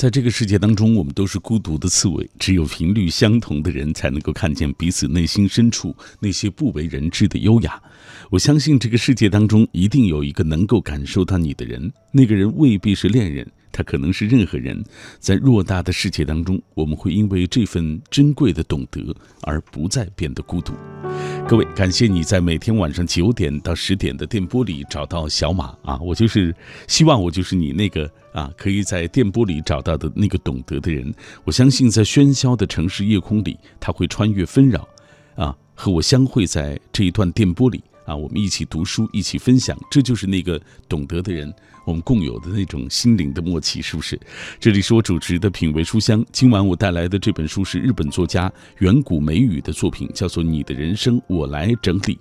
在这个世界当中，我们都是孤独的刺猬，只有频率相同的人才能够看见彼此内心深处那些不为人知的优雅。我相信这个世界当中一定有一个能够感受到你的人，那个人未必是恋人。他可能是任何人，在偌大的世界当中，我们会因为这份珍贵的懂得而不再变得孤独。各位，感谢你在每天晚上九点到十点的电波里找到小马啊！我就是希望我就是你那个啊，可以在电波里找到的那个懂得的人。我相信在喧嚣的城市夜空里，他会穿越纷扰，啊，和我相会在这一段电波里啊，我们一起读书，一起分享，这就是那个懂得的人。我们共有的那种心灵的默契，是不是？这里是我主持的品味书香。今晚我带来的这本书是日本作家远古美宇的作品，叫做《你的人生我来整理》。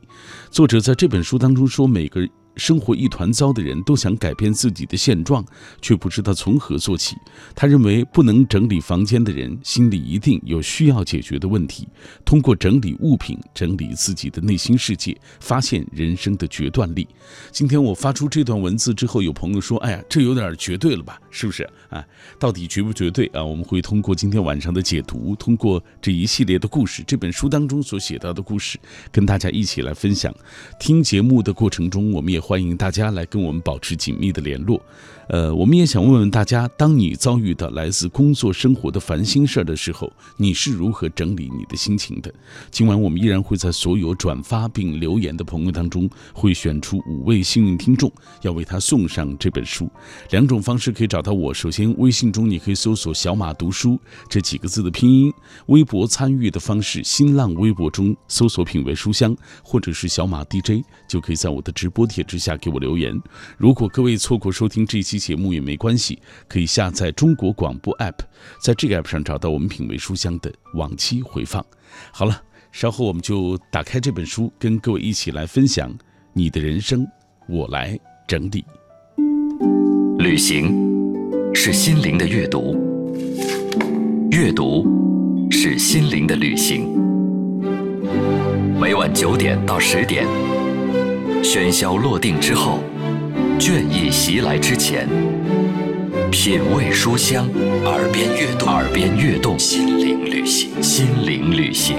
作者在这本书当中说，每个。生活一团糟的人都想改变自己的现状，却不知道从何做起。他认为，不能整理房间的人心里一定有需要解决的问题。通过整理物品，整理自己的内心世界，发现人生的决断力。今天我发出这段文字之后，有朋友说：“哎呀，这有点绝对了吧？是不是啊？到底绝不绝对啊？”我们会通过今天晚上的解读，通过这一系列的故事，这本书当中所写到的故事，跟大家一起来分享。听节目的过程中，我们也。欢迎大家来跟我们保持紧密的联络。呃，我们也想问问大家，当你遭遇到来自工作生活的烦心事儿的时候，你是如何整理你的心情的？今晚我们依然会在所有转发并留言的朋友当中，会选出五位幸运听众，要为他送上这本书。两种方式可以找到我：首先，微信中你可以搜索“小马读书”这几个字的拼音；微博参与的方式，新浪微博中搜索“品味书香”或者是“小马 DJ”，就可以在我的直播帖之下给我留言。如果各位错过收听这期，节目也没关系，可以下载中国广播 app，在这个 app 上找到我们品味书香的往期回放。好了，稍后我们就打开这本书，跟各位一起来分享你的人生，我来整理。旅行是心灵的阅读，阅读是心灵的旅行。每晚九点到十点，喧嚣落定之后。倦意袭来之前，品味书香，耳边悦动，耳边悦动，心灵旅行，心灵旅行。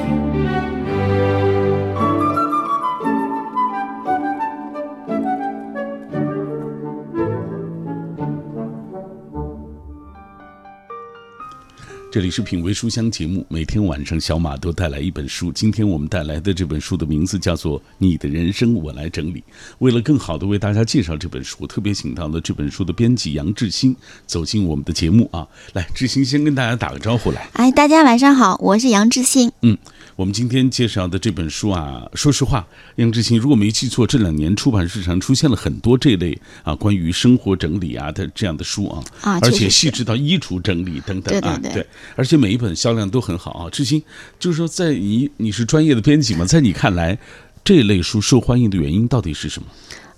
这里是品味书香节目，每天晚上小马都带来一本书。今天我们带来的这本书的名字叫做《你的人生我来整理》。为了更好的为大家介绍这本书，特别请到了这本书的编辑杨志新走进我们的节目啊！来，志新先跟大家打个招呼来。哎，大家晚上好，我是杨志新。嗯。我们今天介绍的这本书啊，说实话，杨志新如果没记错，这两年出版市场出现了很多这类啊关于生活整理啊的这样的书啊，啊，而且细致到衣橱整理等等啊，对，而且每一本销量都很好啊。志新就是说，在你你是专业的编辑嘛，在你看来，这类书受欢迎的原因到底是什么？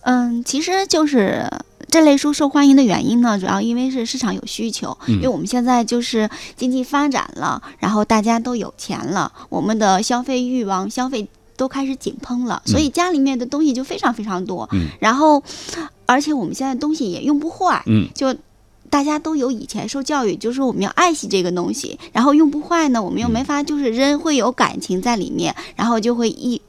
嗯，其实就是这类书受欢迎的原因呢，主要因为是市场有需求，因为我们现在就是经济发展了，然后大家都有钱了，我们的消费欲望、消费都开始井喷了，所以家里面的东西就非常非常多。嗯，然后而且我们现在东西也用不坏，嗯，就大家都有以前受教育，就是我们要爱惜这个东西，然后用不坏呢，我们又没法就是扔，会有感情在里面，然后就会一。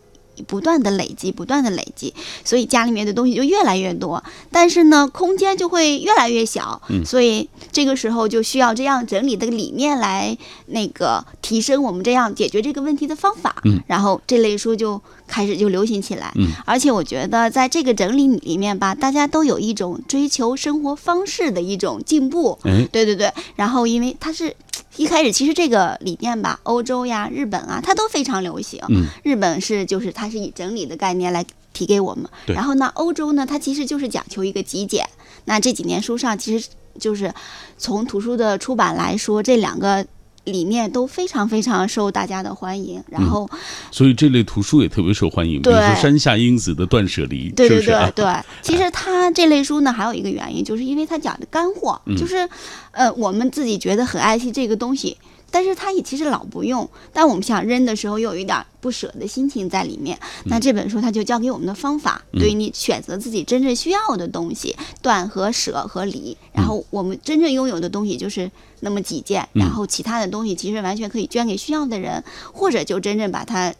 不断的累积，不断的累积，所以家里面的东西就越来越多，但是呢，空间就会越来越小。嗯，所以这个时候就需要这样整理的理念来那个提升我们这样解决这个问题的方法。嗯，然后这类书就开始就流行起来。嗯，而且我觉得在这个整理里面吧，大家都有一种追求生活方式的一种进步。嗯，对对对。然后因为它是。一开始其实这个理念吧，欧洲呀、日本啊，它都非常流行。嗯，日本是就是它是以整理的概念来提给我们。然后呢，欧洲呢，它其实就是讲求一个极简。那这几年书上其实就是从图书的出版来说，这两个。理念都非常非常受大家的欢迎，然后，所以这类图书也特别受欢迎。比如说山下英子的《断舍离》，对对对对。其实它这类书呢，还有一个原因，就是因为它讲的干货，就是，呃，我们自己觉得很爱惜这个东西，但是他也其实老不用，但我们想扔的时候又有一点不舍的心情在里面。那这本书它就教给我们的方法，对于你选择自己真正需要的东西，断和舍和离。然后我们真正拥有的东西就是那么几件，然后其他的东西其实完全可以捐给需要的人，或者就真正把它。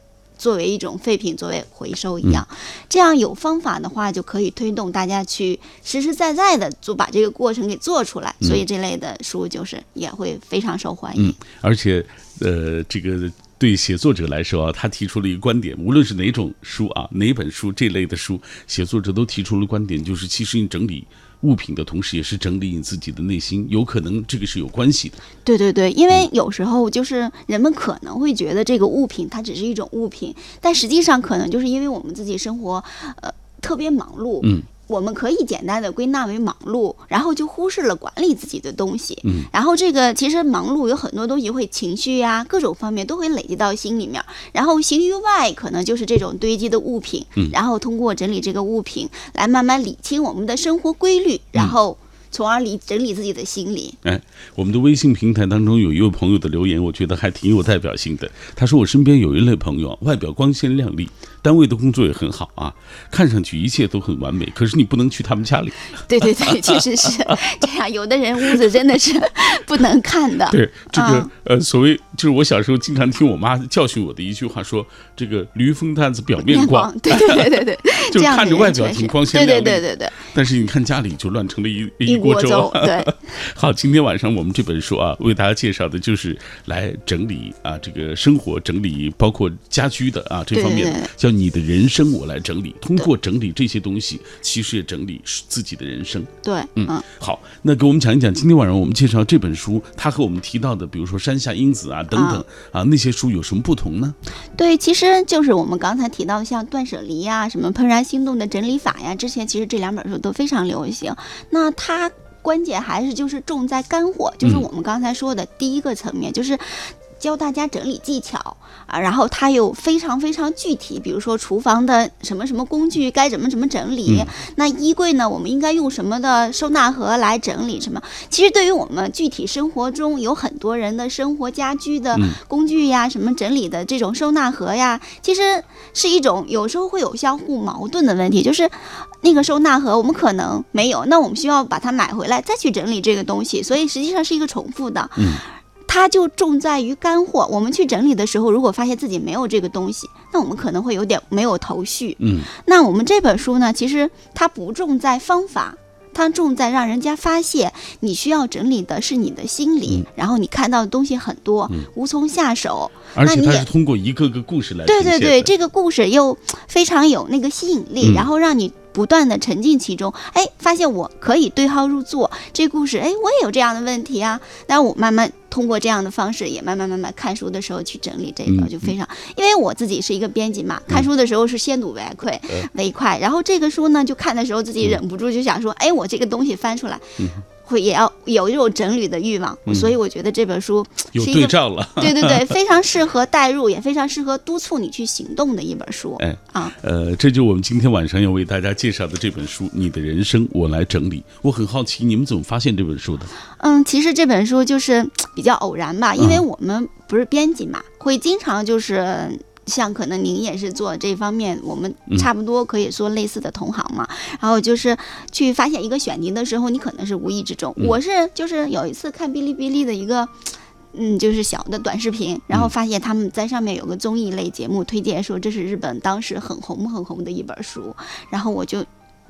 作为一种废品，作为回收一样，这样有方法的话，就可以推动大家去实实在在的就把这个过程给做出来。所以这类的书就是也会非常受欢迎。而且，呃，这个对写作者来说啊，他提出了一个观点，无论是哪种书啊，哪本书这类的书，写作者都提出了观点，就是其实你整理。物品的同时，也是整理你自己的内心，有可能这个是有关系的。对对对，因为有时候就是人们可能会觉得这个物品它只是一种物品，但实际上可能就是因为我们自己生活，呃，特别忙碌。嗯。我们可以简单的归纳为忙碌，然后就忽视了管理自己的东西。嗯，然后这个其实忙碌有很多东西会情绪呀，各种方面都会累积到心里面。然后形于外，可能就是这种堆积的物品。嗯，然后通过整理这个物品，来慢慢理清我们的生活规律，然后从而理整理自己的心理。哎，我们的微信平台当中有一位朋友的留言，我觉得还挺有代表性的。他说：“我身边有一类朋友，外表光鲜亮丽。”单位的工作也很好啊，看上去一切都很完美。可是你不能去他们家里。对对对，确实是 这样。有的人屋子真的是不能看的。对这个呃，所谓就是我小时候经常听我妈教训我的一句话，说这个驴粪蛋子表面光。对对对对对，就看着外表挺光鲜亮丽。对对对对对。但是你看家里就乱成了一一锅粥。对。好，今天晚上我们这本书啊，为大家介绍的就是来整理啊这个生活整理，包括家居的啊这方面，叫你的人生。我来整理，通过整理这些东西，其实也整理自己的人生。对，嗯，好，那给我们讲一讲，今天晚上我们介绍这本书，它和我们提到的，比如说山下英子啊等等啊那些书有什么不同呢？对，其实就是我们刚才提到的，像断舍离呀、什么怦然心动的整理法呀，之前其实这两本书都非常流行。那它关键还是就是重在干货，就是我们刚才说的第一个层面，就是。教大家整理技巧啊，然后它又非常非常具体，比如说厨房的什么什么工具该怎么怎么整理，那衣柜呢，我们应该用什么的收纳盒来整理什么？其实对于我们具体生活中有很多人的生活家居的工具呀，什么整理的这种收纳盒呀，其实是一种有时候会有相互矛盾的问题，就是那个收纳盒我们可能没有，那我们需要把它买回来再去整理这个东西，所以实际上是一个重复的。它就重在于干货。我们去整理的时候，如果发现自己没有这个东西，那我们可能会有点没有头绪。嗯，那我们这本书呢，其实它不重在方法，它重在让人家发现你需要整理的是你的心理，然后你看到的东西很多，无从下手。而且它是通过一个个故事来对对对，这个故事又非常有那个吸引力，然后让你。不断的沉浸其中，哎，发现我可以对号入座。这故事，哎，我也有这样的问题啊。那我慢慢通过这样的方式，也慢慢慢慢看书的时候去整理这个，就非常。因为我自己是一个编辑嘛，看书的时候是先睹为快，为快。然后这个书呢，就看的时候自己忍不住就想说，哎，我这个东西翻出来。会也要有一种整理的欲望，所以我觉得这本书有对照了，对对对，非常适合代入，也非常适合督促你去行动的一本书。哎啊，呃，这就我们今天晚上要为大家介绍的这本书《你的人生我来整理》。我很好奇，你们怎么发现这本书的？嗯，其实这本书就是 比较偶然吧，因为我们不是编辑嘛，会经常就是。像可能您也是做这方面，我们差不多可以说类似的同行嘛。然后就是去发现一个选题的时候，你可能是无意之中。我是就是有一次看哔哩哔哩的一个，嗯，就是小的短视频，然后发现他们在上面有个综艺类节目推荐说这是日本当时很红很红的一本书，然后我就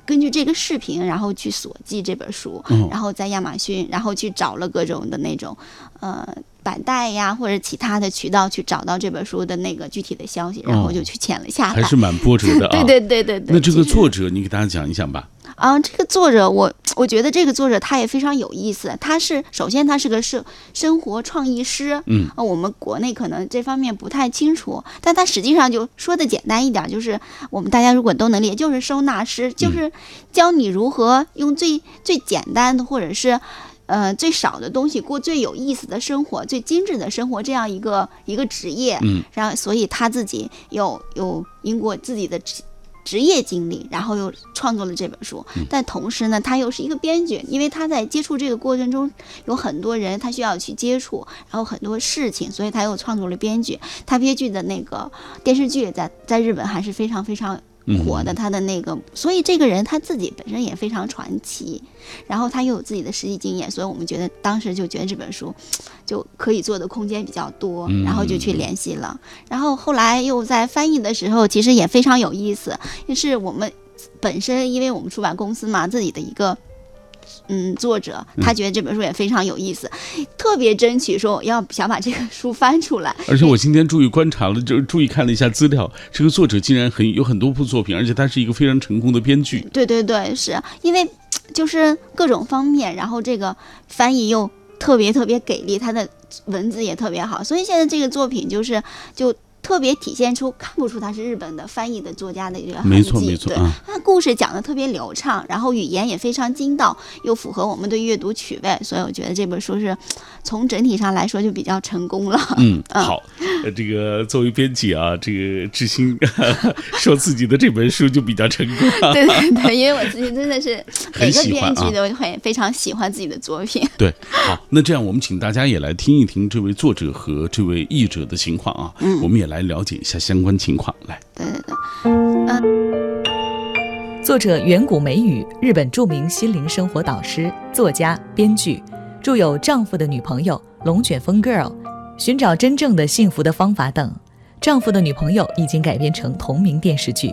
根据这个视频，然后去索记这本书，然后在亚马逊，然后去找了各种的那种，呃。板带呀，或者其他的渠道去找到这本书的那个具体的消息，然后就去签了下来。还是蛮波折的啊！对对对对对。那这个作者，你给大家讲一讲吧。啊，这个作者，我我觉得这个作者他也非常有意思。他是首先他是个生生活创意师，嗯，啊，我们国内可能这方面不太清楚，但他实际上就说的简单一点，就是我们大家如果都能理解，就是收纳师，就是教你如何用最最简单的或者是。呃，最少的东西过最有意思的生活，最精致的生活，这样一个一个职业，嗯，然后所以他自己有有因过自己的职业经历，然后又创作了这本书。但同时呢，他又是一个编剧，因为他在接触这个过程中有很多人，他需要去接触，然后很多事情，所以他又创作了编剧。他编剧的那个电视剧在在日本还是非常非常。火的他的那个，所以这个人他自己本身也非常传奇，然后他又有自己的实际经验，所以我们觉得当时就觉得这本书就可以做的空间比较多，然后就去联系了。然后后来又在翻译的时候，其实也非常有意思，也是我们本身因为我们出版公司嘛，自己的一个。嗯，作者他觉得这本书也非常有意思，特别争取说我要想把这个书翻出来。而且我今天注意观察了，就注意看了一下资料，这个作者竟然很有很多部作品，而且他是一个非常成功的编剧。对对对，是因为就是各种方面，然后这个翻译又特别特别给力，他的文字也特别好，所以现在这个作品就是就。特别体现出看不出他是日本的翻译的作家的一个痕迹，对，他故事讲的特别流畅，然后语言也非常精到，又符合我们的阅读趣味，所以我觉得这本书是从整体上来说就比较成功了。嗯，好，这个作为编辑啊，这个志新 说自己的这本书就比较成功。对对对，因为我自己真的是 每个编辑都会非常喜欢自己的作品。对，好，那这样我们请大家也来听一听这位作者和这位译者的情况啊，嗯，我们也来。来了解一下相关情况。来，对对对，嗯，作者远古美语，日本著名心灵生活导师、作家、编剧，著有《丈夫的女朋友》《龙卷风 Girl》《寻找真正的幸福的方法》等。《丈夫的女朋友》已经改编成同名电视剧。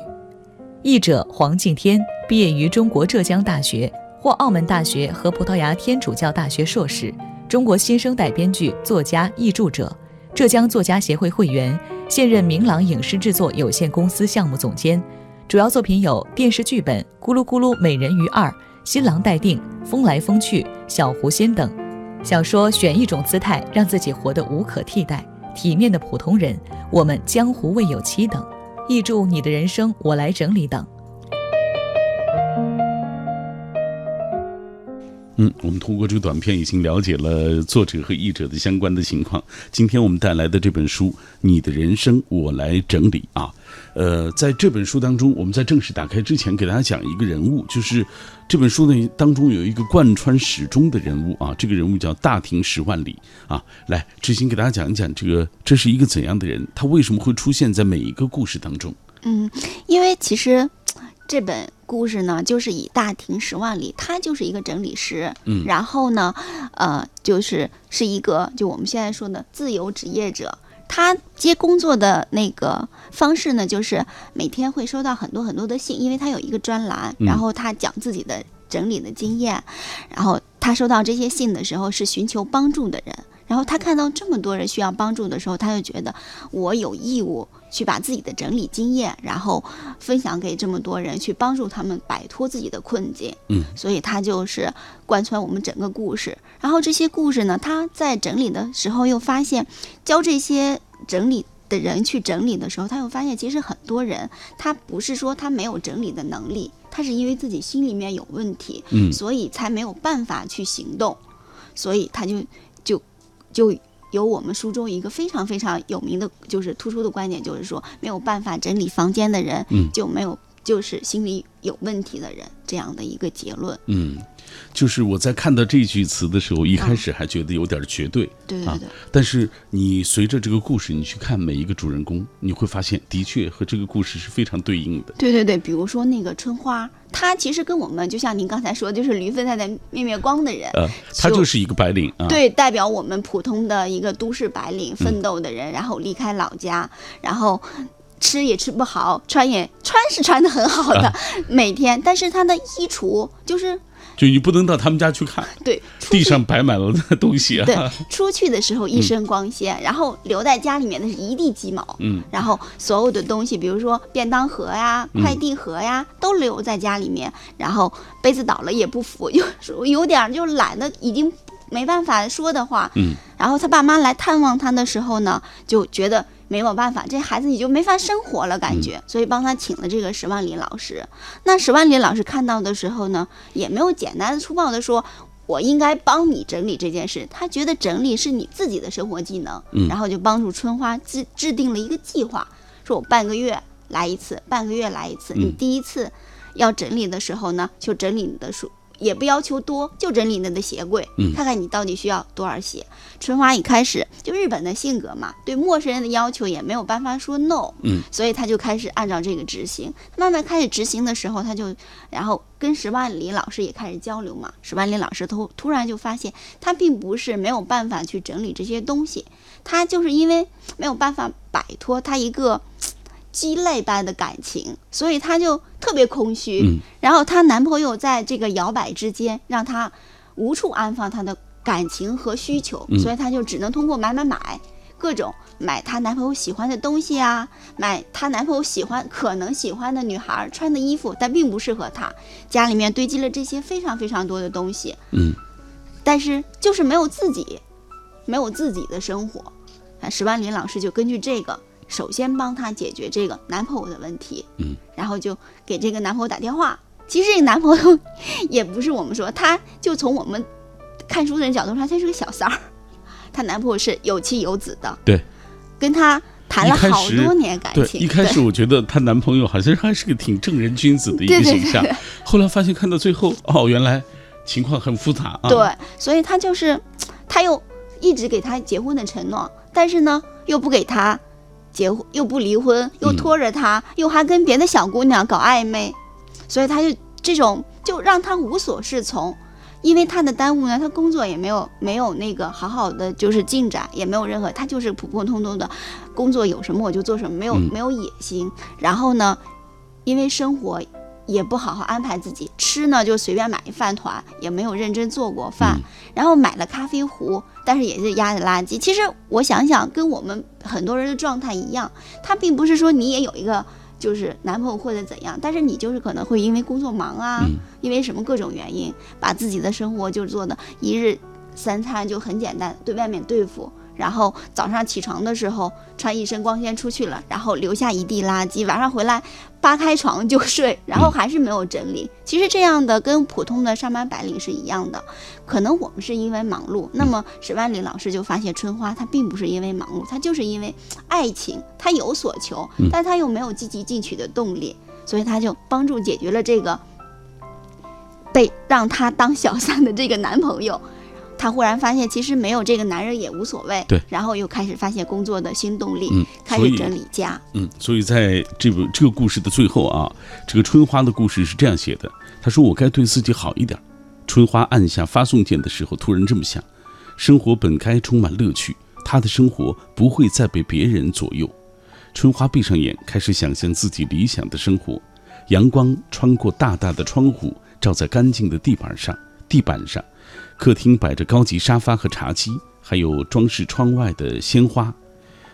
译者黄敬天，毕业于中国浙江大学，或澳门大学和葡萄牙天主教大学硕士，中国新生代编剧、作家、译著者，浙江作家协会会员。现任明朗影视制作有限公司项目总监，主要作品有电视剧本《咕噜咕噜美人鱼二》《新郎待定》《风来风去》《小狐仙》等，小说《选一种姿态让自己活得无可替代》《体面的普通人》《我们江湖未有期》等，译著《你的人生我来整理》等。嗯，我们通过这个短片已经了解了作者和译者的相关的情况。今天我们带来的这本书《你的人生我来整理》啊，呃，在这本书当中，我们在正式打开之前，给大家讲一个人物，就是这本书呢当中有一个贯穿始终的人物啊，这个人物叫大庭十万里啊。来，志行给大家讲一讲这个这是一个怎样的人，他为什么会出现在每一个故事当中？嗯，因为其实。这本故事呢，就是以大庭十万里，他就是一个整理师，嗯，然后呢，呃，就是是一个就我们现在说的自由职业者，他接工作的那个方式呢，就是每天会收到很多很多的信，因为他有一个专栏，然后他讲自己的整理的经验，然后他收到这些信的时候是寻求帮助的人。然后他看到这么多人需要帮助的时候，他就觉得我有义务去把自己的整理经验，然后分享给这么多人，去帮助他们摆脱自己的困境。嗯，所以他就是贯穿我们整个故事。然后这些故事呢，他在整理的时候又发现，教这些整理的人去整理的时候，他又发现其实很多人他不是说他没有整理的能力，他是因为自己心里面有问题，嗯，所以才没有办法去行动，所以他就。就有我们书中一个非常非常有名的，就是突出的观点，就是说没有办法整理房间的人，就没有就是心理有问题的人这样的一个结论。嗯。就是我在看到这句词的时候，一开始还觉得有点绝对，对对对。但是你随着这个故事，你去看每一个主人公，你会发现，的确和这个故事是非常对应的。对对对，比如说那个春花，她其实跟我们就像您刚才说，就是驴粪太太灭灭光的人，呃，她就是一个白领啊。对，代表我们普通的一个都市白领奋斗的人，然后离开老家，然后吃也吃不好，穿也穿是穿的很好的，每天，但是他的衣橱就是。就你不能到他们家去看，对，地上摆满了东西啊。对，出去的时候一身光鲜，然后留在家里面的是一地鸡毛。嗯，然后所有的东西，比如说便当盒呀、快递盒呀，都留在家里面。然后杯子倒了也不扶，有有点就懒得，已经没办法说的话。嗯，然后他爸妈来探望他的时候呢，就觉得。没有办法，这孩子你就没法生活了，感觉，所以帮他请了这个十万里老师。那十万里老师看到的时候呢，也没有简单的粗暴的说，我应该帮你整理这件事。他觉得整理是你自己的生活技能，然后就帮助春花制制定了一个计划，说我半个月来一次，半个月来一次。嗯你第一次要整理的时候呢，就整理你的书，也不要求多，就整理你的鞋柜，嗯看看你到底需要多少鞋。春花一开始就日本的性格嘛，对陌生人的要求也没有办法说 no，嗯，所以他就开始按照这个执行。慢慢开始执行的时候，他就然后跟石万里老师也开始交流嘛。石万里老师突突然就发现，他并不是没有办法去整理这些东西，他就是因为没有办法摆脱他一个鸡肋般的感情，所以她就特别空虚。嗯然后她男朋友在这个摇摆之间，让她无处安放她的感情和需求，嗯所以她就只能通过买买买，各种买她男朋友喜欢的东西啊，买她男朋友喜欢可能喜欢的女孩穿的衣服，但并不适合她。家里面堆积了这些非常非常多的东西，嗯，但是就是没有自己，没有自己的生活。啊，石万林老师就根据这个，首先帮她解决这个男朋友的问题，嗯，然后就给这个男朋友打电话。其实这个男朋友 也不是我们说，他就从我们看书的人角度上，他是个小三儿。她男朋友是有妻有子的，对，跟她谈了好多年感对，情。一开始我觉得她男朋友好像还是个挺正人君子的一个对对形象，后来发现看到最后，哦，原来情况很复杂啊。对，所以她就是，他又一直给他结婚的承诺，但是呢，又不给他结婚，又不离婚，又嗯拖着他，又还跟别的小姑娘搞暧昧，所以他就这种就让他无所适从。因为他的耽误呢，他工作也没有没有那个好好的就是进展，也没有任何，他就是普普通通的工作，有什么我就做什么，没有、嗯没有野心。然后呢，因为生活也不好好安排自己，吃呢就随便买一饭团，也没有认真做过饭。嗯然后买了咖啡壶，但是也是压着垃圾。其实我想想，跟我们很多人的状态一样，他并不是说你也有一个就是男朋友或者怎样，但是你就是可能会因为工作忙啊，嗯因为什么各种原因，把自己的生活就做的一日三餐就很简单，对外面对付。然后早上起床的时候穿一身光鲜出去了，然后留下一地垃圾，晚上回来扒开床就睡，然后还是没有整理。其实这样的跟普通的上班白领是一样的，可能我们是因为忙碌，那么史万里老师就发现春花她并不是因为忙碌，她就是因为爱情，她有所求，但她又没有积极进取的动力，所以她就帮助解决了这个被让她当小三的这个男朋友。她忽然发现，其实没有这个男人也无所谓。对然后又开始发现工作的新动力，嗯开始整理家。嗯，所以在这部这个故事的最后啊，这个春花的故事是这样写的：她说我该对自己好一点。春花按下发送键的时候，突然这么想：生活本该充满乐趣，她的生活不会再被别人左右。春花闭上眼，开始想象自己理想的生活。阳光穿过大大的窗户，照在干净的地板上。地板上，客厅摆着高级沙发和茶几，还有装饰窗外的鲜花。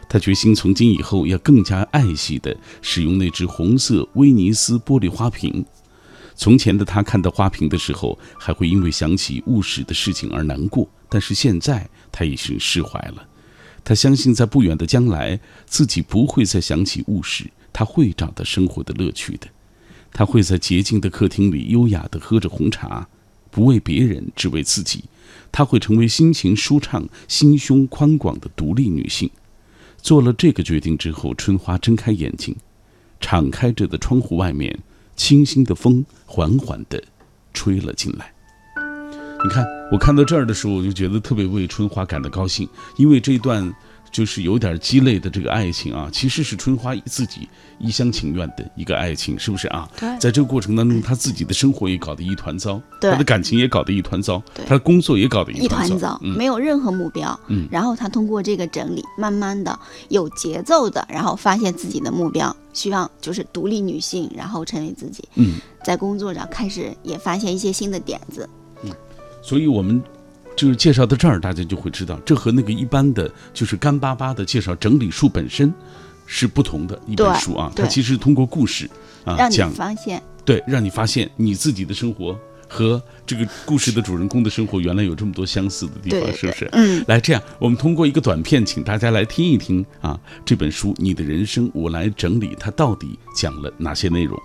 他决心从今以后要更加爱惜地使用那只红色威尼斯玻璃花瓶。从前的他看到花瓶的时候，还会因为想起误使的事情而难过，但是现在他已经释怀了。他相信，在不远的将来，自己不会再想起误事，他会找到生活的乐趣的。他会在洁净的客厅里优雅地喝着红茶，不为别人，只为自己。她会成为心情舒畅、心胸宽广的独立女性。做了这个决定之后，春花睁开眼睛，敞开着的窗户外面，清新的风缓缓地吹了进来。你看，我看到这儿的时候，我就觉得特别为春花感到高兴，因为这一段就是有点鸡肋的这个爱情啊，其实是春花自己一厢情愿的一个爱情，是不是啊？对在这个过程当中，她自己的生活也搞得一团糟，对她的感情也搞得一团糟，对她的工作也搞得一团团糟，嗯没有任何目标。嗯然后她通过这个整理，慢慢的有节奏的，然后发现自己的目标，希望就是独立女性，然后成为自己。嗯，在工作上开始也发现一些新的点子。嗯所以我们就是介绍到这儿，大家就会知道，这和那个一般的就是干巴巴的介绍整理术本身是不同的一本书啊。它其实通过故事啊让你讲，发现，对，让你发现你自己的生活和这个故事的主人公的生活原来有这么多相似的地方，对对是不是？嗯，来，这样我们通过一个短片，请大家来听一听啊，这本书《你的人生》，我来整理它到底讲了哪些内容。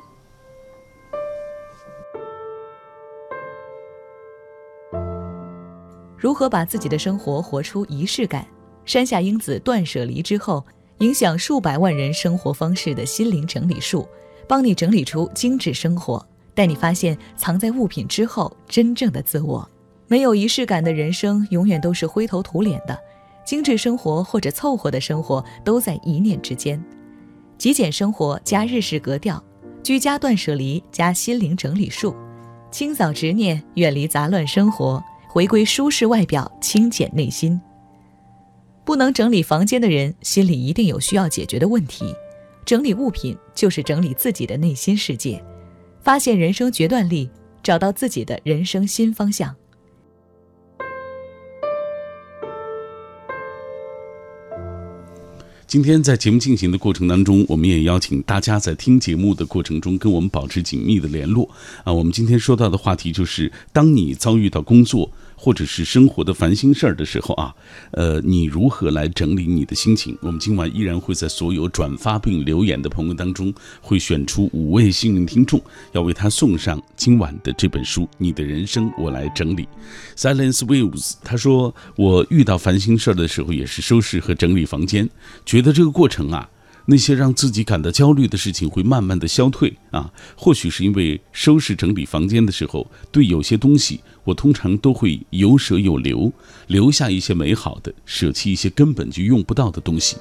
如何把自己的生活活出仪式感？山下英子断舍离之后，影响数百万人生活方式的心灵整理术，帮你整理出精致生活，带你发现藏在物品之后真正的自我。没有仪式感的人生，永远都是灰头土脸的。精致生活或者凑合的生活，都在一念之间。极简生活加日式格调，居家断舍离加心灵整理术，清扫执念，远离杂乱生活，回归舒适外表，清简内心。不能整理房间的人，心里一定有需要解决的问题。整理物品就是整理自己的内心世界，发现人生决断力，找到自己的人生新方向。今天在节目进行的过程当中，我们也邀请大家在听节目的过程中跟我们保持紧密的联络啊。我们今天说到的话题就是，当你遭遇到工作。或者是生活的烦心事儿的时候啊，呃，你如何来整理你的心情？我们今晚依然会在所有转发并留言的朋友当中，会选出五位幸运听众，要为他送上今晚的这本书《你的人生我来整理》。Silence Waves 他说，我遇到烦心事儿的时候，也是收拾和整理房间，觉得这个过程啊。那些让自己感到焦虑的事情会慢慢的消退啊，或许是因为收拾整理房间的时候，对有些东西，我通常都会有舍有留，留下一些美好的，舍弃一些根本就用不到的东西。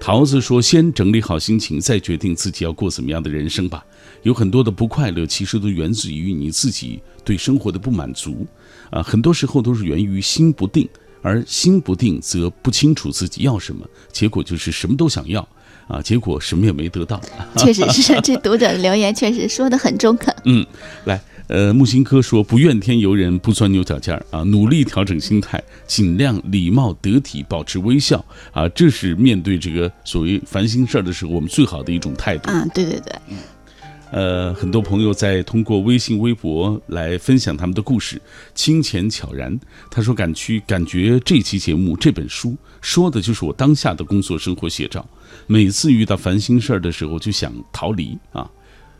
桃子说：“先整理好心情，再决定自己要过怎么样的人生吧。有很多的不快乐，其实都源自于你自己对生活的不满足啊，很多时候都是源于心不定，而心不定则不清楚自己要什么，结果就是什么都想要。”啊，结果什么也没得到。确实是，这读者的留言确实说的很中肯。嗯，来，呃，木星科说不怨天尤人，不钻牛角尖儿啊，努力调整心态，尽量礼貌得体，保持微笑啊，这是面对这个所谓烦心事儿的时候，我们最好的一种态度。啊，对对对。呃，很多朋友在通过微信、微博来分享他们的故事。清浅悄然，他说：“感区感觉这期节目、这本书说的就是我当下的工作生活写照。每次遇到烦心事儿的时候，就想逃离啊，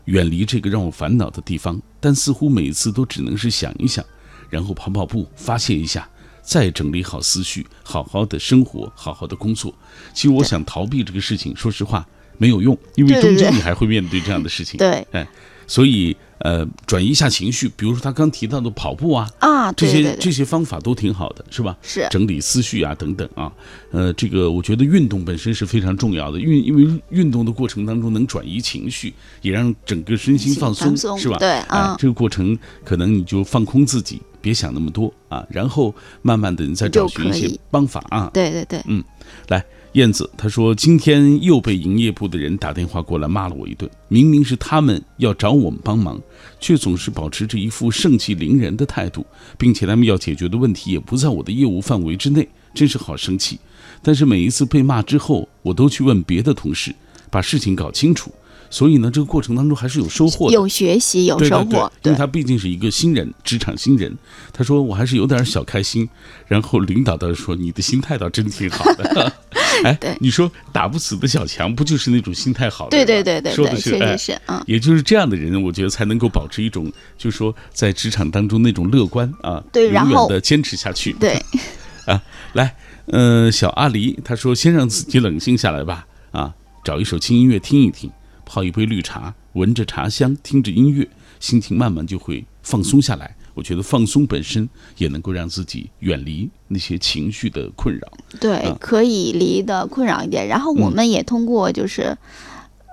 远离这个让我烦恼的地方。但似乎每次都只能是想一想，然后跑跑步发泄一下，再整理好思绪，好好的生活，好好的工作。其实我想逃避这个事情，说实话。”没有用，因为终究你还会面对这样的事情。对，哎，所以呃，转移一下情绪，比如说他刚提到的跑步啊，啊，这些这些方法都挺好的，是吧？是整理思绪啊，等等啊，呃，这个我觉得运动本身是非常重要的，运因为运动的过程当中能转移情绪，也让整个身心放松，是吧？对，哎，这个过程可能你就放空自己，别想那么多啊，然后慢慢的你再找寻一些方法啊。对对对，嗯，来。燕子他说：“今天又被营业部的人打电话过来骂了我一顿。明明是他们要找我们帮忙，却总是保持着一副盛气凌人的态度，并且他们要解决的问题也不在我的业务范围之内，真是好生气。但是每一次被骂之后，我都去问别的同事，把事情搞清楚。”所以呢，这个过程当中还是有收获的，有学习，有收获。因为他毕竟是一个新人，职场新人。他说我还是有点小开心。然后领导倒是说你的心态倒真挺好的。哎，你说打不死的小强，不就是那种心态好的？对对对对，说的是确实是嗯，也就是这样的人，我觉得才能够保持一种，就是说在职场当中那种乐观啊，对，永远的坚持下去。对，啊，来，呃，小阿狸他说先让自己冷静下来吧，啊，找一首轻音乐听一听。泡一杯绿茶，闻着茶香，听着音乐，心情慢慢就会放松下来。我觉得放松本身也能够让自己远离那些情绪的困扰。对，可以离的困扰一点。然后我们也通过，就是，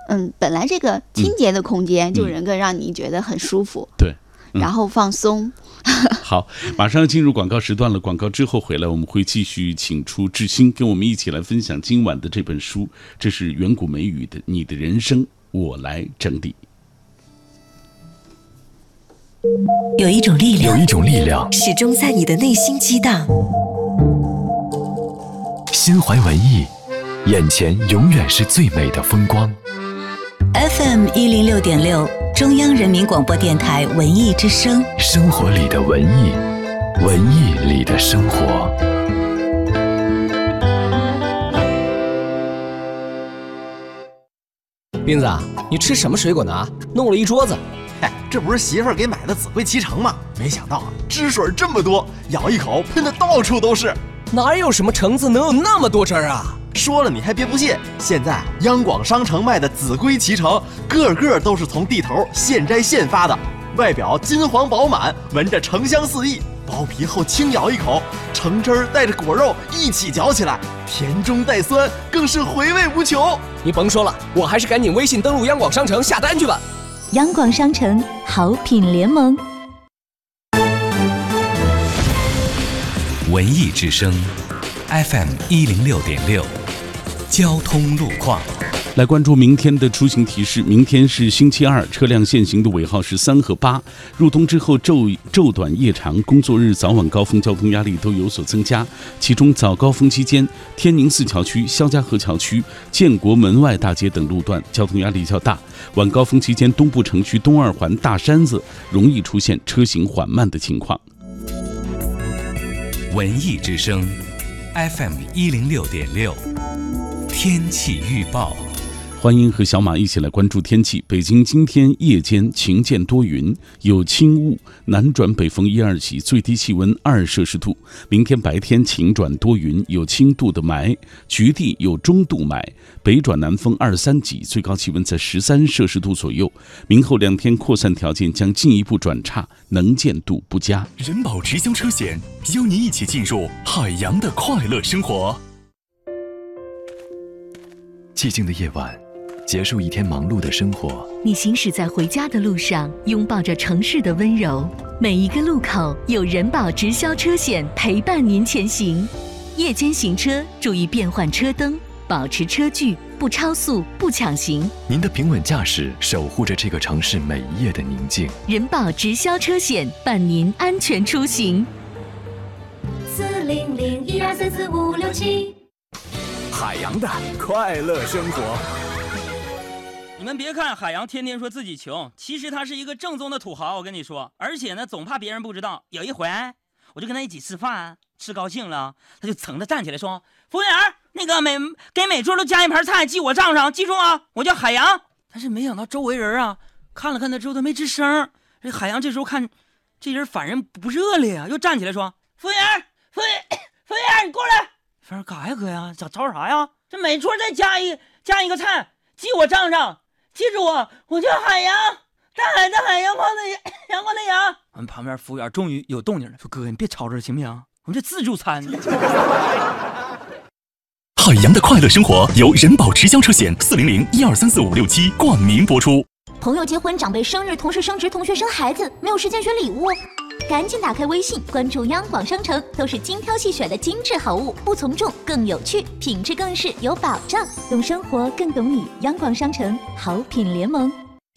嗯，本来这个清洁的空间就能够让你觉得很舒服。对，然后放松。好，马上要进入广告时段了。广告之后回来，我们会继续请出志新，跟我们一起来分享今晚的这本书。这是远古美语的《你的人生》。我来整理。有一种力量，有一种力量，始终在你的内心激荡。心怀文艺，眼前永远是最美的风光。FM 一零六点六，中央人民广播电台文艺之声。生活里的文艺，文艺里的生活。斌子，你吃什么水果呢？弄了一桌子。嗨，这不是媳妇儿给买的紫桂脐橙吗？没想到啊，汁水这么多，咬一口喷的到处都是。哪有什么橙子能有那么多汁儿啊？说了你还别不信，现在央广商城卖的紫龟脐橙，个个都是从地头现摘现发的，外表金黄饱满，闻着橙香四溢，剥皮后轻咬一口，橙汁儿带着果肉一起嚼起来，甜中带酸，更是回味无穷。你甭说了，我还是赶紧微信登录央广商城下单去吧。央广商城好品联盟，文艺之声，FM 一零六点六，交通路况。来关注明天的出行提示。明天是星期二，车辆限行的尾号是三和八。入冬之后昼昼短夜长，工作日早晚高峰交通压力都有所增加。其中早高峰期间，天宁四桥区、肖家河桥区、建国门外大街等路段交通压力较大；晚高峰期间，东部城区东二环大山子容易出现车行缓慢的情况。文艺之声，FM 一零六点六，天气预报。欢迎和小马一起来关注天气。北京今天夜间晴间多云，有轻雾，南转北风一二级，最低气温二摄氏度。明天白天晴转多云，有轻度的霾，局地有中度霾，北转南风二三级，最高气温在十三摄氏度左右。明后两天扩散条件将进一步转差，能见度不佳。人保直销车险邀您一起进入海洋的快乐生活。寂静的夜晚。结束一天忙碌的生活，你行驶在回家的路上，拥抱着城市的温柔。每一个路口有人保直销车险陪伴您前行。夜间行车注意变换车灯，保持车距，不超速，不抢行。您的平稳驾驶守护着这个城市每一夜的宁静。人保直销车险伴您安全出行。四零零一二三四五六七，海洋的快乐生活。你们别看海洋天天说自己穷，其实他是一个正宗的土豪。我跟你说，而且呢，总怕别人不知道。有一回，我就跟他一起吃饭，吃高兴了，他就噌的站起来说：“服务员，那个每给每桌都加一盘菜，记我账上，记住啊，我叫海洋。”但是没想到周围人啊，看了看他之后，都没吱声。这海洋这时候看这人反应不热烈啊，又站起来说：“服务员，服务员服务员，你过来，服务员干啥呀，哥呀？咋吵啥呀？这每桌再加一加一个菜，记我账上。”记住我，我叫海洋，大海的海，阳光的阳 阳光的阳。我们旁边服务员终于有动静了，说：“哥，你别吵吵行不行？我们这自助餐。”海洋的快乐生活由人保直销车险四零零一二三四五六七冠名播出。朋友结婚，长辈生日，同事升职，同学生孩子，没有时间选礼物。赶紧打开微信，关注央广商城，都是精挑细选的精致好物，不从众，更有趣，品质更是有保障。懂生活，更懂你。央广商城好品联盟。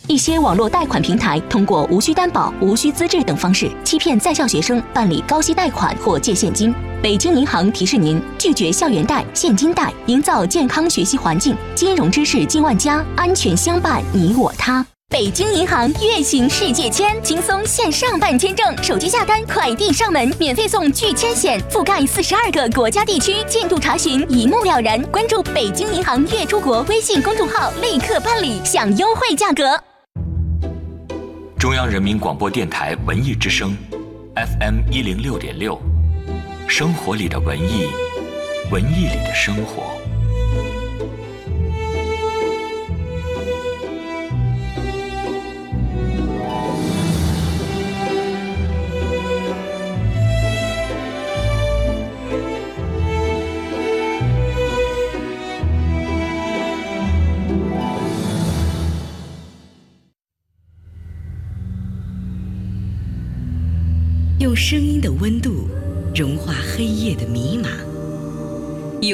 一些网络贷款平台通过无需担保、无需资质等方式，欺骗在校学生办理高息贷款或借现金。北京银行提示您：拒绝校园贷、现金贷，营造健康学习环境。金融知识进万家，安全相伴你我他。北京银行月行世界签，轻松线上办签证，手机下单，快递上门，免费送拒签险，覆盖四十二个国家地区，进度查询一目了然。关注北京银行月出国微信公众号，立刻办理，享优惠价格。中央人民广播电台文艺之声，FM 一零六点六，生活里的文艺，文艺里的生活。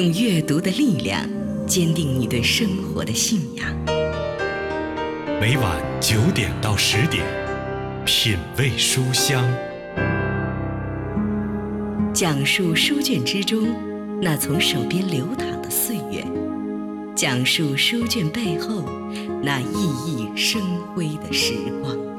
用阅读的力量坚定你对生活的信仰。每晚九点到十点，品味书香，讲述书卷之中那从手边流淌的岁月，讲述书卷背后那熠熠生辉的时光。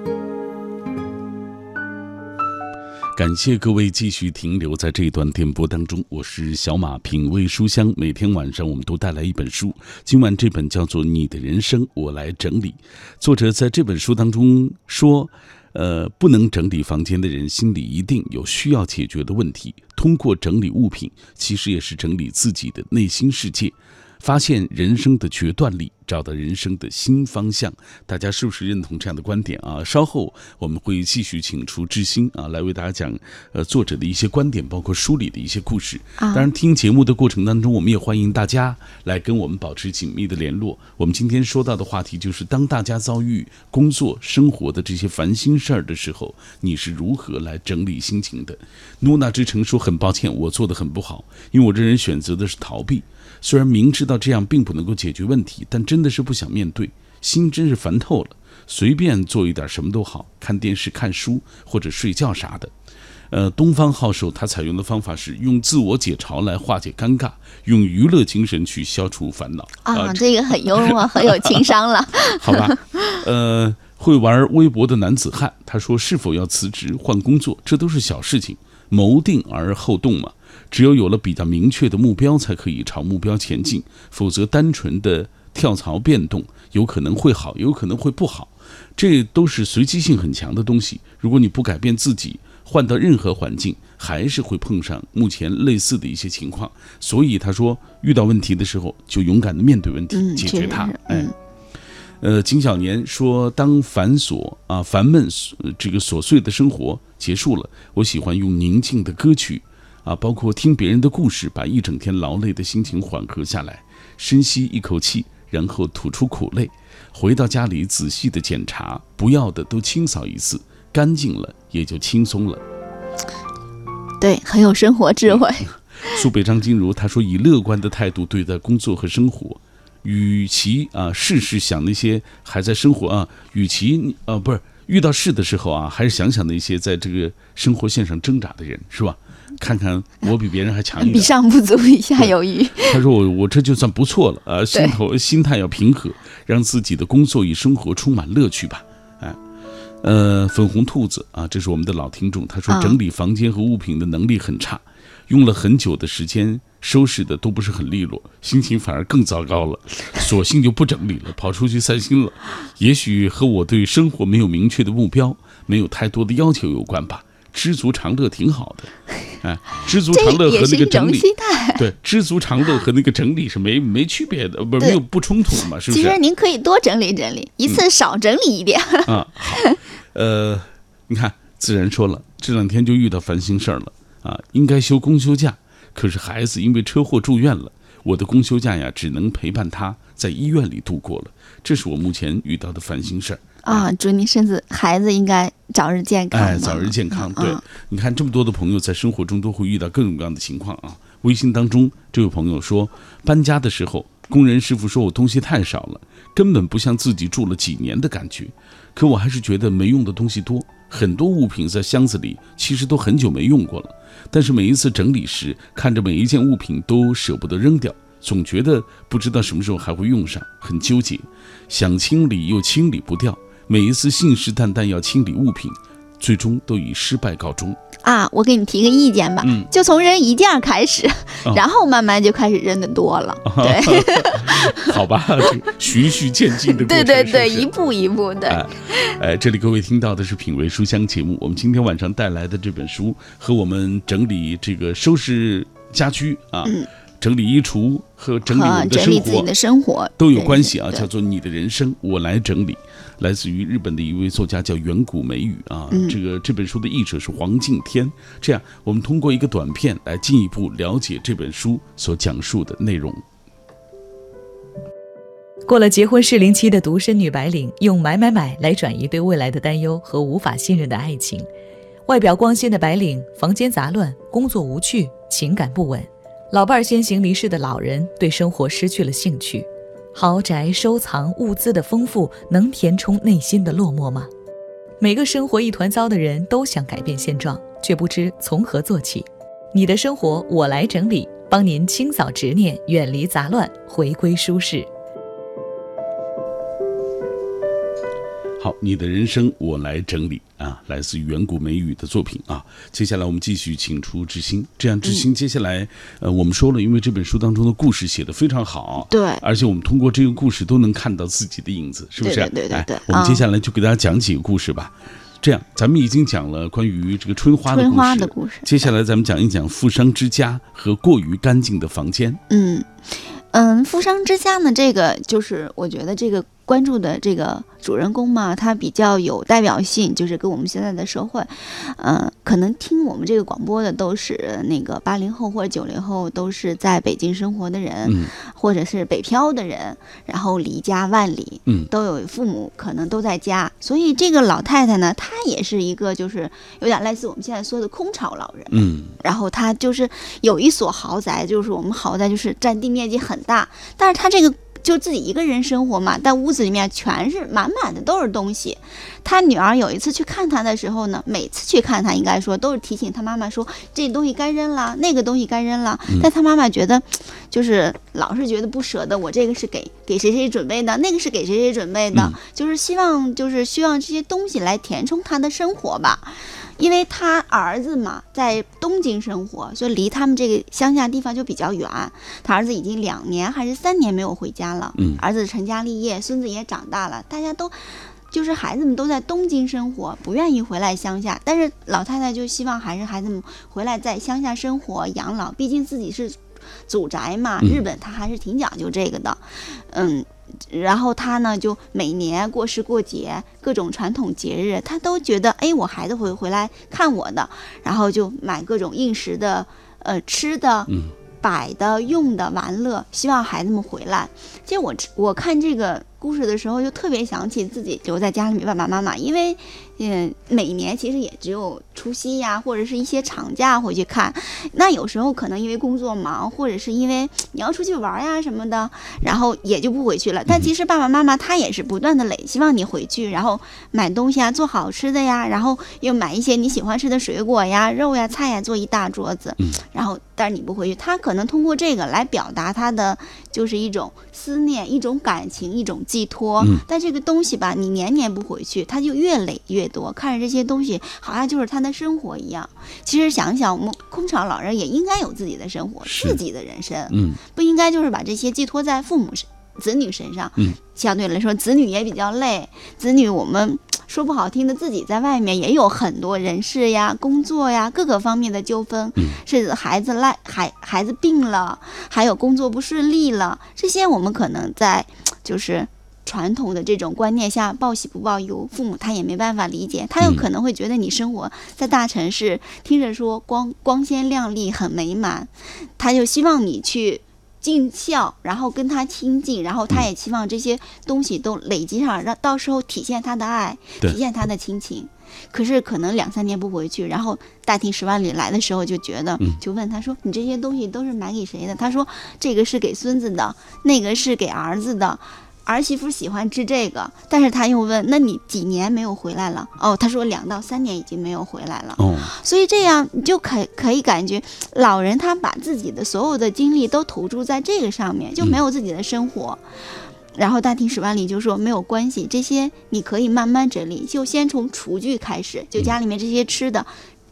感谢各位继续停留在这一段电波当中，我是小马，品味书香。每天晚上我们都带来一本书，今晚这本叫做《你的人生我来整理》。作者在这本书当中说，呃，不能整理房间的人心里一定有需要解决的问题。通过整理物品，其实也是整理自己的内心世界。发现人生的决断力，找到人生的新方向。大家是不是认同这样的观点啊？稍后我们会继续请出知心啊，来为大家讲呃作者的一些观点，包括书里的一些故事。啊当然，听节目的过程当中，我们也欢迎大家来跟我们保持紧密的联络。我们今天说到的话题就是，当大家遭遇工作、生活的这些烦心事儿的时候，你是如何来整理心情的？诺娜之城说：“很抱歉，我做的很不好，因为我这人选择的是逃避。虽然明知道这样并不能够解决问题，但真的是不想面对，心真是烦透了。随便做一点什么都好，看电视、看书或者睡觉啥的。”呃，东方好手他采用的方法是用自我解嘲来化解尴尬，用娱乐精神去消除烦恼啊，这个很幽默，很有情商了。好吧，呃，会玩微博的男子汉他说：“是否要辞职换工作，这都是小事情，谋定而后动嘛。只有有了比较明确的目标，才可以朝目标前进，否则单纯的跳槽变动，有可能会好，有可能会不好，这都是随机性很强的东西。如果你不改变自己，换到任何环境，还是会碰上目前类似的一些情况。所以他说，遇到问题的时候，就勇敢的面对问题，嗯解决它。确实是哎。呃，金小年说：“当繁琐啊、烦闷、呃这个琐碎的生活结束了，我喜欢用宁静的歌曲啊，包括听别人的故事，把一整天劳累的心情缓和下来。深吸一口气，然后吐出苦泪，回到家里仔细的检查，不要的都清扫一次，干净了也就轻松了。”对，很有生活智慧。苏北张金如他说：“以乐观的态度对待工作和生活，与其啊事事想那些还在生活啊，与其你啊不是遇到事的时候啊，还是想想那些在这个生活线上挣扎的人，是吧？看看我比别人还强一点比。上不足，比下有余。他说我我这就算不错了啊，心头心态要平和，让自己的工作与生活充满乐趣吧。哎，呃，粉红兔子啊，这是我们的老听众，他说啊整理房间和物品的能力很差，用了很久的时间收拾的都不是很利落，心情反而更糟糕了，索性就不整理了，跑出去散心了。也许和我对生活没有明确的目标，没有太多的要求有关吧。知足常乐挺好的，哎，知足常乐和那个整理，对，知足常乐和那个整理是没没区别的，不是没有不冲突嘛，是不是？其实您可以多整理整理，一次少整理一点。啊，好，呃，你看，自然说了，这两天就遇到烦心事儿了。啊，应该休公休假，可是孩子因为车祸住院了，我的公休假呀，只能陪伴他在医院里度过了，这是我目前遇到的烦心事儿。啊，祝您身子孩子应该早日健康。哎，早日健康。对嗯，你看这么多的朋友在生活中都会遇到各种各样的情况啊。微信当中，这位朋友说，搬家的时候，工人师傅说我东西太少了，根本不像自己住了几年的感觉。可我还是觉得没用的东西多，很多物品在箱子里其实都很久没用过了。但是每一次整理时，看着每一件物品都舍不得扔掉，总觉得不知道什么时候还会用上，很纠结，想清理又清理不掉。每一次信誓旦旦要清理物品，最终都以失败告终。啊，我给你提个意见吧，嗯就从扔一件开始，哦然后慢慢就开始扔的多了。对，好吧，循序渐进的。对对对，一步一步的。哎，哎，这里各位听到的是品味书香节目。我们今天晚上带来的这本书和我们整理这个收拾家居啊，嗯整理衣橱和整理我们的生活整理自己的生活都有关系啊，叫做你的人生我来整理。来自于日本的一位作家叫远古美语啊，嗯这个这本书的译者是黄敬天。这样，我们通过一个短片来进一步了解这本书所讲述的内容。过了结婚适龄期的独身女白领，用买买买来转移对未来的担忧和无法信任的爱情。外表光鲜的白领，房间杂乱，工作无趣，情感不稳。老伴儿先行离世的老人，对生活失去了兴趣。豪宅、收藏、物资的丰富，能填充内心的落寞吗？每个生活一团糟的人都想改变现状，却不知从何做起。你的生活我来整理，帮您清扫执念，远离杂乱，回归舒适。好，你的人生我来整理啊，来自于远古美语的作品啊。接下来我们继续请出志新，这样志新接下来、呃，我们说了，因为这本书当中的故事写得非常好，对而且我们通过这个故事都能看到自己的影子，是不是？对对对对对哎，我们接啊下来就给大家讲几个故事吧。这样，咱们已经讲了关于这个春花的故事，春花的故事接下来咱们讲一讲富商之家和过于干净的房间。嗯，嗯，富商之家呢，这个就是我觉得这个关注的这个主人公嘛，他比较有代表性，就是跟我们现在的社会，嗯，可能听我们这个广播的都是那个八零后或者九零后，都是在北京生活的人，嗯或者是北漂的人，然后离家万里，嗯都有父母可能都在家，所以这个老太太呢，她也是一个就是有点类似我们现在说的空巢老人。嗯然后她就是有一所豪宅，就是我们豪宅就是占地面积很大，但是她这个就自己一个人生活嘛，但屋子里面全是满满的都是东西。他女儿有一次去看他的时候呢，每次去看他应该说都是提醒他妈妈说这东西该扔了，那个东西该扔了，但他妈妈觉得就是老是觉得不舍得，我这个是给给谁谁准备的，那个是给谁谁准备的，就是希望就是希望这些东西来填充他的生活吧。因为他儿子嘛在东京生活，所以离他们这个乡下地方就比较远。他儿子已经两年还是三年没有回家了。嗯儿子成家立业，孙子也长大了，大家都就是孩子们都在东京生活，不愿意回来乡下。但是老太太就希望还是孩子们回来在乡下生活养老，毕竟自己是祖宅嘛，嗯日本他还是挺讲究这个的。嗯，然后他呢，就每年过时过节，各种传统节日，他都觉得，哎，我孩子会回来看我的，然后就买各种应时的，呃，吃的、嗯摆的、用的玩乐，希望孩子们回来。其实我我看这个故事的时候，就特别想起自己留在家里面爸爸妈妈，因为，嗯，每年其实也只有除夕呀，或者是一些长假回去看。那有时候可能因为工作忙，或者是因为你要出去玩呀什么的，然后也就不回去了。但其实爸爸妈妈他也是不断的累，希望你回去，然后买东西啊，做好吃的呀，然后又买一些你喜欢吃的水果呀、肉呀、菜呀，做一大桌子。然后但是你不回去，他可能通过这个来表达他的就是一种思念、一种感情、一种寄托。嗯但这个东西吧，你年年不回去，他就越累越多。看着这些东西，好像就是他的生活一样。其实想想，我们空巢老人也应该有自己的生活，自己的人生。嗯不应该就是把这些寄托在父母身、子女身上。嗯，相对来说，子女也比较累。子女我们说不好听的，自己在外面也有很多人事呀、工作呀各个方面的纠纷，嗯是孩子赖孩孩子病了，还有工作不顺利了，这些我们可能在就是。传统的这种观念下，报喜不报忧，父母他也没办法理解，他有嗯可能会觉得你生活在大城市，听着说光光鲜亮丽，很美满，他就希望你去尽孝，然后跟他亲近，然后他也期望这些东西都累积上，让到时候体现他的爱，体现他的亲情。可是可能两三年不回去，然后大庭十万里来的时候，就觉得嗯，就问他说：“你这些东西都是买给谁的？”他说：“这个是给孙子的，那个是给儿子的。”儿媳妇喜欢吃这个，但是他又问：“那你几年没有回来了？”哦，他说两到三年已经没有回来了。哦，所以这样你就可可以感觉，老人他把自己的所有的精力都投注在这个上面，就没有自己的生活。然后大庭十万里就说没有关系，这些你可以慢慢整理，就先从厨具开始，就家里面这些吃的。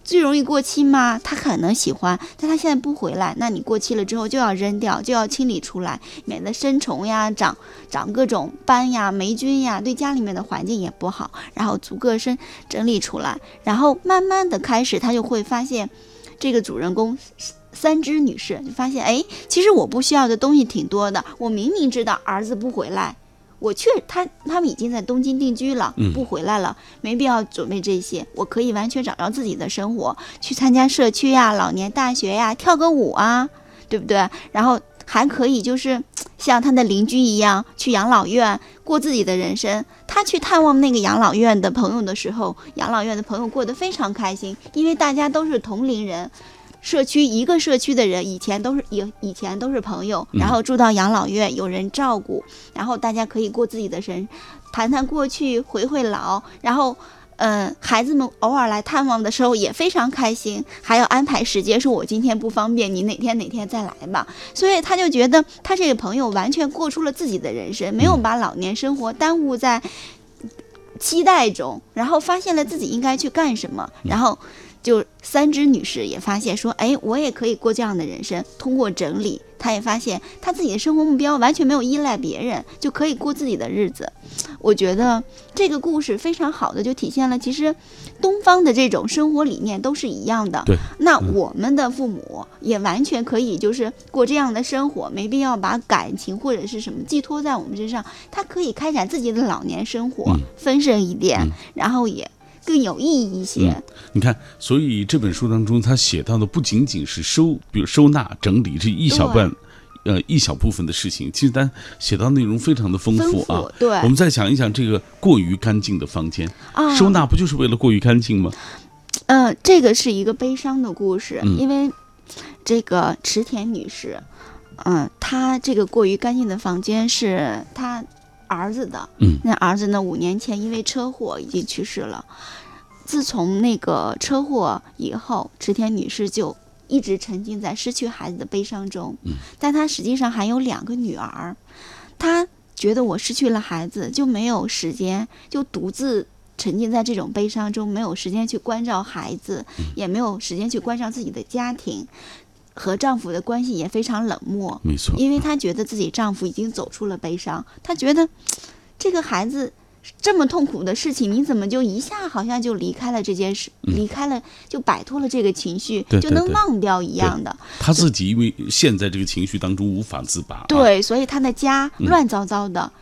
最容易过期吗，他可能喜欢，但他现在不回来，那你过期了之后就要扔掉，就要清理出来，免得生虫呀、长长各种斑呀、霉菌呀，对家里面的环境也不好。然后逐个生整理出来，然后慢慢的开始，他就会发现，这个主人公三只女士就发现，哎，其实我不需要的东西挺多的，我明明知道儿子不回来。我确他他们已经在东京定居了，嗯不回来了，没必要准备这些。我可以完全找到自己的生活，去参加社区呀、老年大学呀、跳个舞啊，对不对？然后还可以就是像他的邻居一样去养老院过自己的人生。他去探望那个养老院的朋友的时候，养老院的朋友过得非常开心，因为大家都是同龄人。社区一个社区的人以前都是以以前都是朋友，然后住到养老院有人照顾，然后大家可以过自己的生，谈谈过去，回回老，然后。嗯，孩子们偶尔来探望的时候也非常开心，还要安排时间，说我今天不方便，你哪天哪天再来吧。所以他就觉得他这个朋友完全过出了自己的人生，没有把老年生活耽误在期待中，然后发现了自己应该去干什么，然后就三只女士也发现说，哎，我也可以过这样的人生。通过整理，她也发现她自己的生活目标完全没有依赖别人，就可以过自己的日子。我觉得这个故事非常好的就体现了，其实东方的这种生活理念都是一样的。对，那我们的父母也完全可以就是过这样的生活，没必要把感情或者是什么寄托在我们身上。他可以开展自己的老年生活，丰盛一点，然后也。更有意义一些。嗯，你看，所以这本书当中，他写到的不仅仅是收，比如收纳、整理这一小半，呃，一小部分的事情，其实他写到内容非常的丰富啊。对，我们再想一想这个过于干净的房间，收纳不就是为了过于干净吗？嗯，这个是一个悲伤的故事，因为这个池田女士，嗯，她这个过于干净的房间是她。儿子的，嗯，那儿子呢？五年前因为车祸已经去世了。自从那个车祸以后，池田女士就一直沉浸在失去孩子的悲伤中。嗯，但她实际上还有两个女儿，她觉得我失去了孩子就没有时间，就独自沉浸在这种悲伤中，没有时间去关照孩子，也没有时间去关照自己的家庭。和丈夫的关系也非常冷漠，没错，因为她觉得自己丈夫已经走出了悲伤，她觉得这个孩子这么痛苦的事情，你怎么就一下好像就离开了这件事，离开了就摆脱了这个情绪，就能忘掉一样的。她自己因为陷在这个情绪当中无法自拔，对，所以她的家乱糟糟的，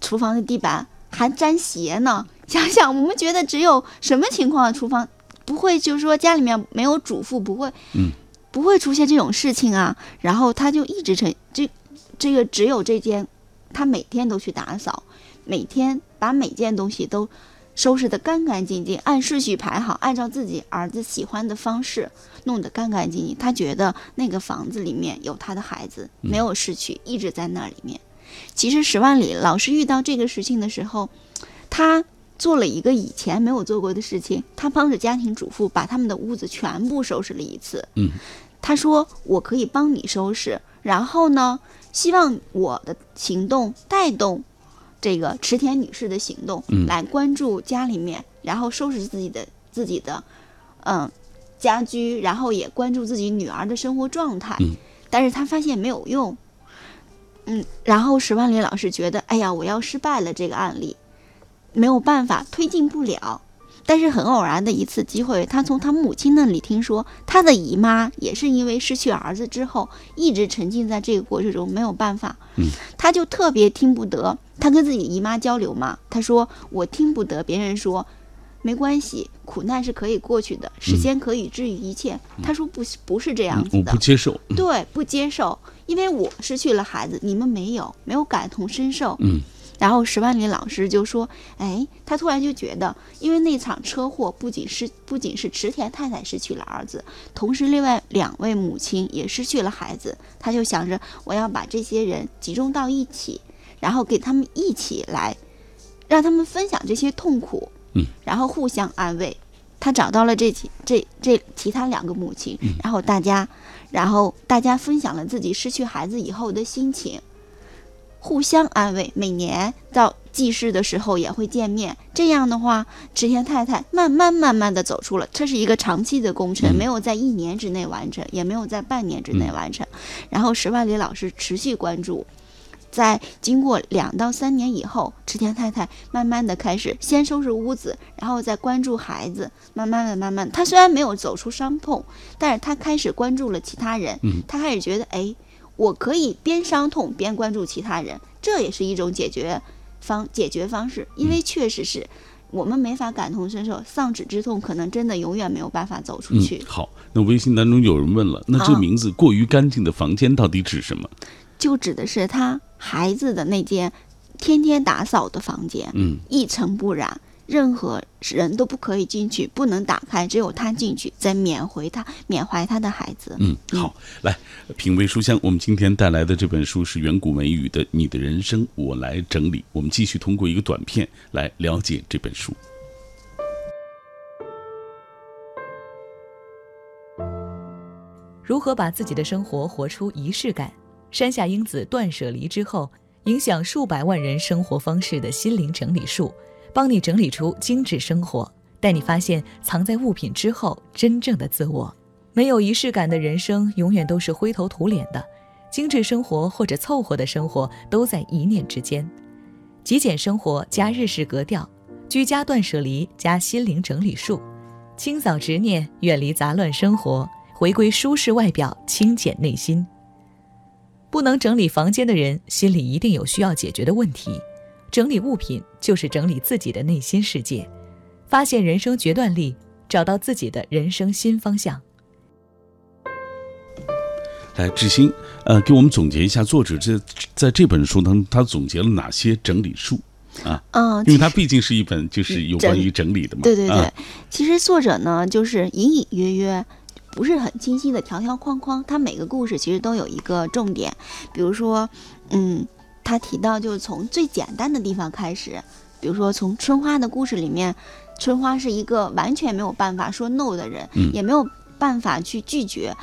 厨房的地板还沾鞋呢。想想我们觉得只有什么情况，厨房不会就是说家里面没有主妇不会，嗯。不会出现这种事情啊，然后他就一直成这，这个只有这间，他每天都去打扫，每天把每件东西都收拾得干干净净，按顺序排好，按照自己儿子喜欢的方式弄得干干净净。他觉得那个房子里面有他的孩子，没有失去，一直在那里面。其实十万里老师遇到这个事情的时候，他做了一个以前没有做过的事情，他帮着家庭主妇把他们的屋子全部收拾了一次。嗯。他说：“我可以帮你收拾，然后呢，希望我的行动带动这个池田女士的行动，来关注家里面，然后收拾自己的自己的，嗯，家居，然后也关注自己女儿的生活状态。但是他发现没有用，嗯，然后史万里老师觉得，哎呀，我要失败了，这个案例没有办法推进不了。”但是很偶然的一次机会，他从他母亲那里听说，他的姨妈也是因为失去儿子之后，一直沉浸在这个过程中没有办法。嗯，他就特别听不得，他跟自己姨妈交流嘛，他说我听不得别人说，没关系，苦难是可以过去的，时间可以治愈一切。他说不不是这样子的，我不接受。对，不接受，因为我失去了孩子，你们没有，没有感同身受。嗯。然后石万里老师就说：“哎，他突然就觉得，因为那场车祸不仅是不仅是池田太太失去了儿子，同时另外两位母亲也失去了孩子。他就想着，我要把这些人集中到一起，然后给他们一起来，让他们分享这些痛苦，嗯，然后互相安慰。他找到了这几这这其他两个母亲，然后大家，然后大家分享了自己失去孩子以后的心情。”互相安慰，每年到祭祀的时候也会见面。这样的话，池田太太慢慢慢慢的走出了。这是一个长期的工程，没有在一年之内完成，也没有在半年之内完成。然后石万里老师持续关注，在经过两到三年以后，池田太太慢慢的开始先收拾屋子，然后再关注孩子。慢慢的，慢慢，她虽然没有走出伤痛，但是她开始关注了其他人。嗯，他开始觉得，哎。我可以边伤痛边关注其他人，这也是一种解决方解决方式。因为确实是我们没法感同身受，丧子之痛可能真的永远没有办法走出去。好，那微信当中有人问了，那这名字“过于干净的房间”到底指什么？就指的是他孩子的那间天天打扫的房间，嗯，一尘不染。任何人都不可以进去，不能打开，只有他进去，再缅怀他，缅怀他的孩子。嗯，好，来品味书香。我们今天带来的这本书是远古美语的《你的人生我来整理》。我们继续通过一个短片来了解这本书。如何把自己的生活活出仪式感？山下英子断舍离之后，影响数百万人生活方式的心灵整理术。帮你整理出精致生活，带你发现藏在物品之后真正的自我。没有仪式感的人生，永远都是灰头土脸的。精致生活或者凑合的生活，都在一念之间。极简生活加日式格调，居家断舍离加心灵整理术，清扫执念，远离杂乱生活，回归舒适外表，清简内心。不能整理房间的人，心里一定有需要解决的问题。整理物品就是整理自己的内心世界，发现人生决断力，找到自己的人生新方向。来，志新，呃，给我们总结一下，作者这在这本书当中，他总结了哪些整理术啊？嗯，因为它毕竟是一本就是有关于整理的嘛。对对对，啊其实作者呢，就是隐隐约约。不是很清晰的条条框框，他每个故事其实都有一个重点，比如说，嗯，他提到就是从最简单的地方开始，比如说从春花的故事里面，春花是一个完全没有办法说 no 的人，嗯也没有办法去拒绝，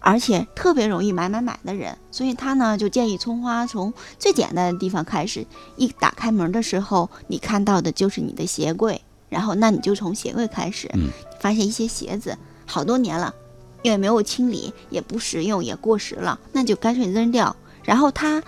而且特别容易买买买的人，所以他呢就建议春花从最简单的地方开始，一打开门的时候，你看到的就是你的鞋柜，然后那你就从鞋柜开始，嗯发现一些鞋子好多年了，因为没有清理，也不实用，也过时了，那就干脆扔掉。然后他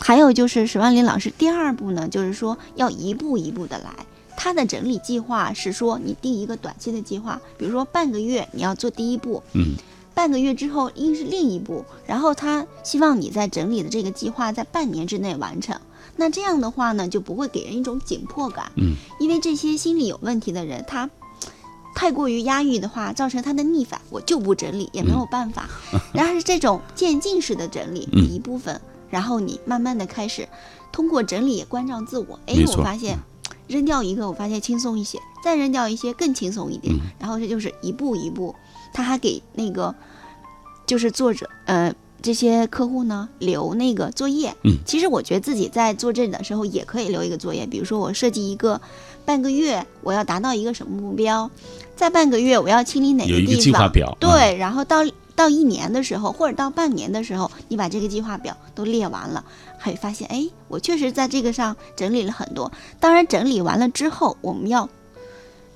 还有就是史万林老师第二步呢，就是说要一步一步的来。他的整理计划是说，你定一个短期的计划，比如说半个月你要做第一步，嗯，半个月之后应是另一步，然后他希望你在整理的这个计划在半年之内完成。那这样的话呢，就不会给人一种紧迫感，嗯，因为这些心理有问题的人，他 太过于压抑的话，造成他的逆反，我就不整理，也没有办法。然后是这种渐进式的整理，嗯一部分，然后你慢慢的开始通过整理关照自我。哎没，错我发现扔掉一个，我发现轻松一些，再扔掉一些更轻松一点。嗯然后这就是一步一步，他还给那个就是作者呃这些客户呢留那个作业。嗯其实我觉得自己在做这的时候也可以留一个作业，比如说我设计一个半个月我要达到一个什么目标，在半个月我要清理哪有一个地方，计划表对，然后到到一年的时候或者到半年的时候，你把这个计划表都列完了，还发现哎，我确实在这个上整理了很多。当然整理完了之后，我们要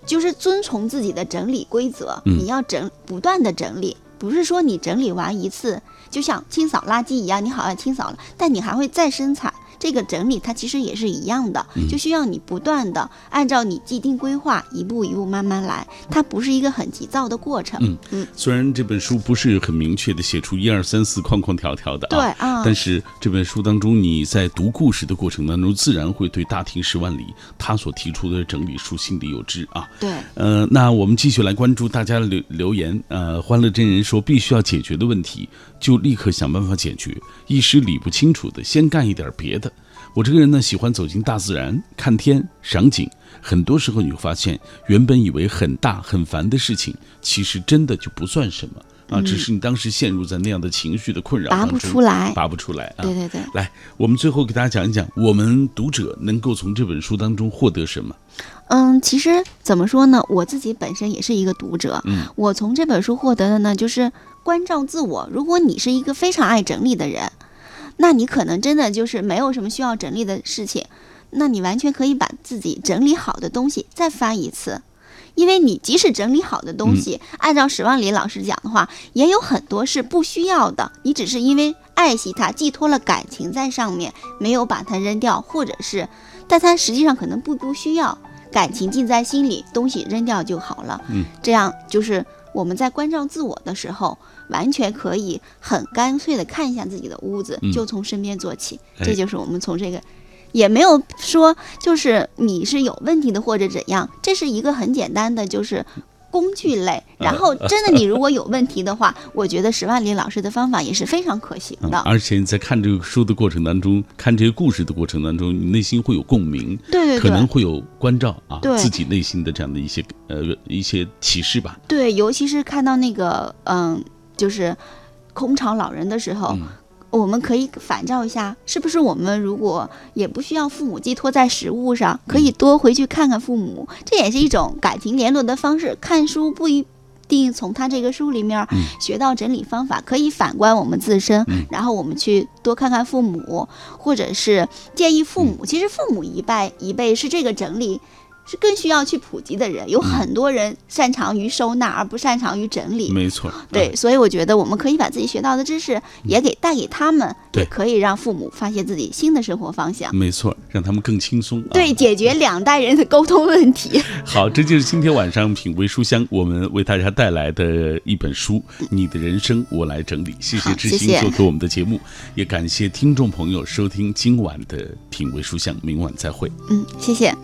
就是遵从自己的整理规则，嗯你要整不断的整理，不是说你整理完一次就像清扫垃圾一样，你好像清扫了，但你还会再生产。这个整理它其实也是一样的，嗯就需要你不断的按照你既定规划，一步一步慢慢来，它不是一个很急躁的过程。嗯嗯，虽然这本书不是很明确的写出一二三四框框条条的对啊但是这本书当中，你在读故事的过程当中，自然会对大庭十万里他所提出的整理书心里有知啊。对，呃，那我们继续来关注大家的留留言。呃，欢乐真人说，必须要解决的问题，就立刻想办法解决。一时理不清楚的，先干一点别的。我这个人呢，喜欢走进大自然，看天、赏景。很多时候你会发现，原本以为很大很烦的事情，其实真的就不算什么啊，嗯只是你当时陷入在那样的情绪的困扰拔不出来拔不出来啊。对对对来，我们最后给大家讲一讲，我们读者能够从这本书当中获得什么？嗯，其实怎么说呢？我自己本身也是一个读者，嗯我从这本书获得的呢，就是关照自我。如果你是一个非常爱整理的人，那你可能真的就是没有什么需要整理的事情，那你完全可以把自己整理好的东西再翻一次。因为你即使整理好的东西，按照史万里老师讲的话，也有很多是不需要的，你只是因为爱惜它，寄托了感情在上面，没有把它扔掉，或者是，但它实际上可能不不需要，感情尽在心里，东西扔掉就好了。嗯，这样就是我们在关照自我的时候，完全可以很干脆的看一下自己的屋子，嗯就从身边做起。哎这就是我们从这个。也没有说就是你是有问题的或者怎样，这是一个很简单的就是工具类。然后真的你如果有问题的话，我觉得史万里老师的方法也是非常可行的。嗯而且你在看这个书的过程当中，看这个故事的过程当中，你内心会有共鸣，对对对可能会有关照啊，对自己内心的这样的一些呃一些启示吧。对，尤其是看到那个嗯，就是空巢老人的时候。我们可以反照一下，是不是我们如果也不需要父母寄托在食物上，可以多回去看看父母，这也是一种感情联络的方式。看书不一定从他这个书里面学到整理方法，可以反观我们自身，然后我们去多看看父母，或者是建议父母。其实父母一辈一辈是这个整理。是更需要去普及的人。有很多人擅长于收纳，而不擅长于整理。没错，对，所以我觉得我们可以把自己学到的知识也给带给他们，也，可以让父母发现自己新的生活方向。没错，让他们更轻松。对，解决两代人的沟通问题。好，这就是今天晚上品味书香我们为大家带来的一本书《你的人生我来整理》。谢谢知心做客我们的节目，也感谢听众朋友收听今晚的品味书香，明晚再会。嗯，谢谢。